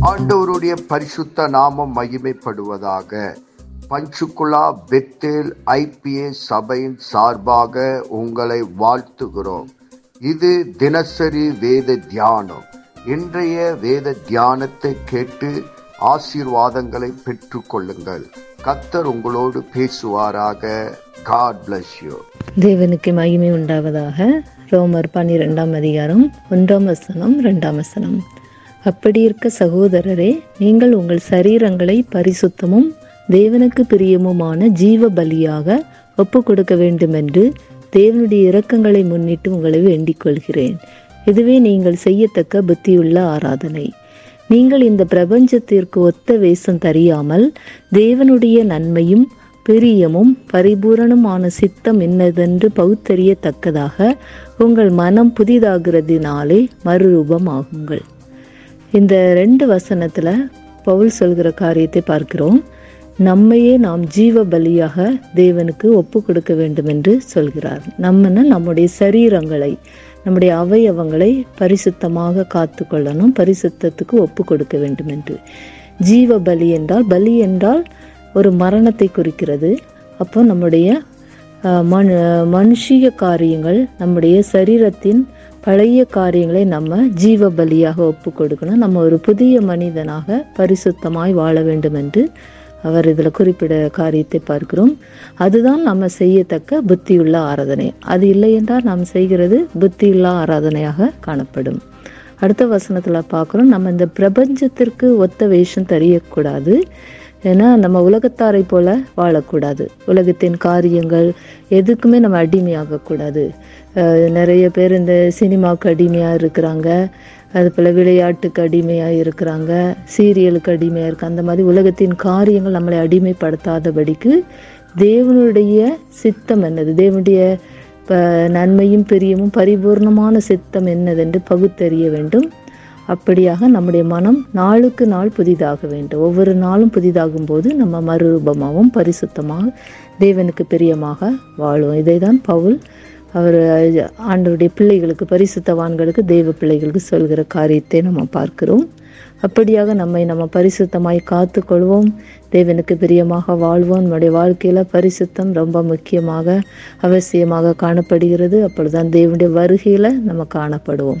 ஆண்டவருடைய பரிசுத்த நாமம் மகிமைப்படுவதாக. பஞ்சுகுலா பெத்தேல் ஐபிஏ சபையின் சார்பாக உங்களை வாழ்த்துகிறோம். இது தினசரி வேத தியானம். இன்றைய வேத தியானத்தை கேட்டு ஆசீர்வாதங்களை பெற்று கொள்ளுங்கள். கத்தர் உங்களோடு பேசுவாராக. காட் பிளஸ் யூ தேவனுக்கு மகிமை உண்டாவதாக. ரோமர் பன்னிரெண்டாம் அதிகாரம் ஒன்றாம் வசனம் ரெண்டாம் வசனம். அப்படி இருக்க சகோதரரே நீங்கள் உங்கள் சரீரங்களை பரிசுத்தமும் தேவனுக்கு பிரியமுமான ஜீவ பலியாக ஒப்பு கொடுக்க வேண்டும் என்று தேவனுடைய இரக்கங்களை முன்னிட்டு உங்களை வேண்டிக் கொள்கிறேன் இதுவே நீங்கள் செய்யத்தக்க புத்தியுள்ள ஆராதனை. நீங்கள் இந்த பிரபஞ்சத்திற்கு ஒத்த வேஷம் தெரியாமல் தேவனுடைய நன்மையும் பிரியமும் பரிபூரணமான சித்தம் என்னதென்று பகுத்தறியத்தக்கதாக உங்கள் மனம் புதிதாகிறதினாலே மறுரூபமாகுங்கள். இந்த ரெண்டு வசனத்தில் பவுல் சொல்கிற காரியத்தை பார்க்கிறோம். நம்மையே நாம் ஜீவ பலியாக தேவனுக்கு ஒப்பு கொடுக்க வேண்டும் என்று சொல்கிறார். நம்மன நம்முடைய சரீரங்களை நம்முடைய அவயவங்களை பரிசுத்தமாக காத்து கொள்ளணும் பரிசுத்தத்துக்கு ஒப்பு கொடுக்க வேண்டும் என்று ஜீவ பலி என்றால் பலி என்றால் ஒரு மரணத்தை குறிக்கிறது. அப்போ நம்முடைய மனு மனுஷிய காரியங்கள் நம்முடைய சரீரத்தின் பழைய காரியங்களை நம்ம ஜீவ பலியாக ஒப்பு கொடுக்கணும் நம்ம ஒரு புதிய மனிதனாக பரிசுத்தமாய் வாழ வேண்டும் என்று அவர் இதில் குறிப்பிட காரியத்தை பார்க்கிறோம். அதுதான் நம்ம செய்யத்தக்க புத்தியுள்ள ஆராதனை. அது இல்லை என்றால் நாம் செய்கிறது புத்தியுள்ள ஆராதனையாக காணப்படும். அடுத்த வசனத்தில் பார்க்குறோம். நம்ம இந்த பிரபஞ்சத்திற்கு ஒத்த வேஷம் தெரியக்கூடாது. ஏன்னா நம்ம உலகத்தாரை போல வாழக்கூடாது. உலகத்தின் காரியங்கள் எதுக்குமே நம்ம அடிமையாகக்கூடாது. நிறைய பேர் இந்த சினிமாவுக்கு அடிமையாக இருக்கிறாங்க. அது போல் விளையாட்டுக்கு அடிமையாக இருக்கிறாங்க. சீரியலுக்கு அடிமையாக இருக்க அந்த மாதிரி உலகத்தின் காரியங்கள் நம்மளை அடிமைப்படுத்தாதபடிக்கு தேவனுடைய சித்தம் என்னது? தேவனுடைய நன்மையும் பிரியமும் பரிபூர்ணமான சித்தம் என்னதென்று பகுத்தறிய வேண்டும். அப்படியாக நம்முடைய மனம் நாளுக்கு நாள் புதிதாக வேண்டும். ஒவ்வொரு நாளும் புதிதாகும் போது நம்ம மறுரூபமாகவும் பரிசுத்தமாக தேவனுக்கு பிரியமாக வாழுவோம். இதை தான் பவுல் அவர் ஆண்டவருடைய பிள்ளைகளுக்கு பரிசுத்தவான்களுக்கு தெய்வ பிள்ளைகளுக்கு சொல்கிற காரியத்தை நம்ம பார்க்கிறோம். அப்படியாக நம்மை நம்ம பரிசுத்தமாய் காத்து கொள்வோம் தேவனுக்கு பிரியமாக வாழ்வோம். நம்முடைய வாழ்க்கையில் பரிசுத்தம் ரொம்ப முக்கியமாக அவசியமாக காணப்படுகிறது. அப்பொழுதுதான் தேவனுடைய வருகையில் நம்ம காணப்படுவோம்.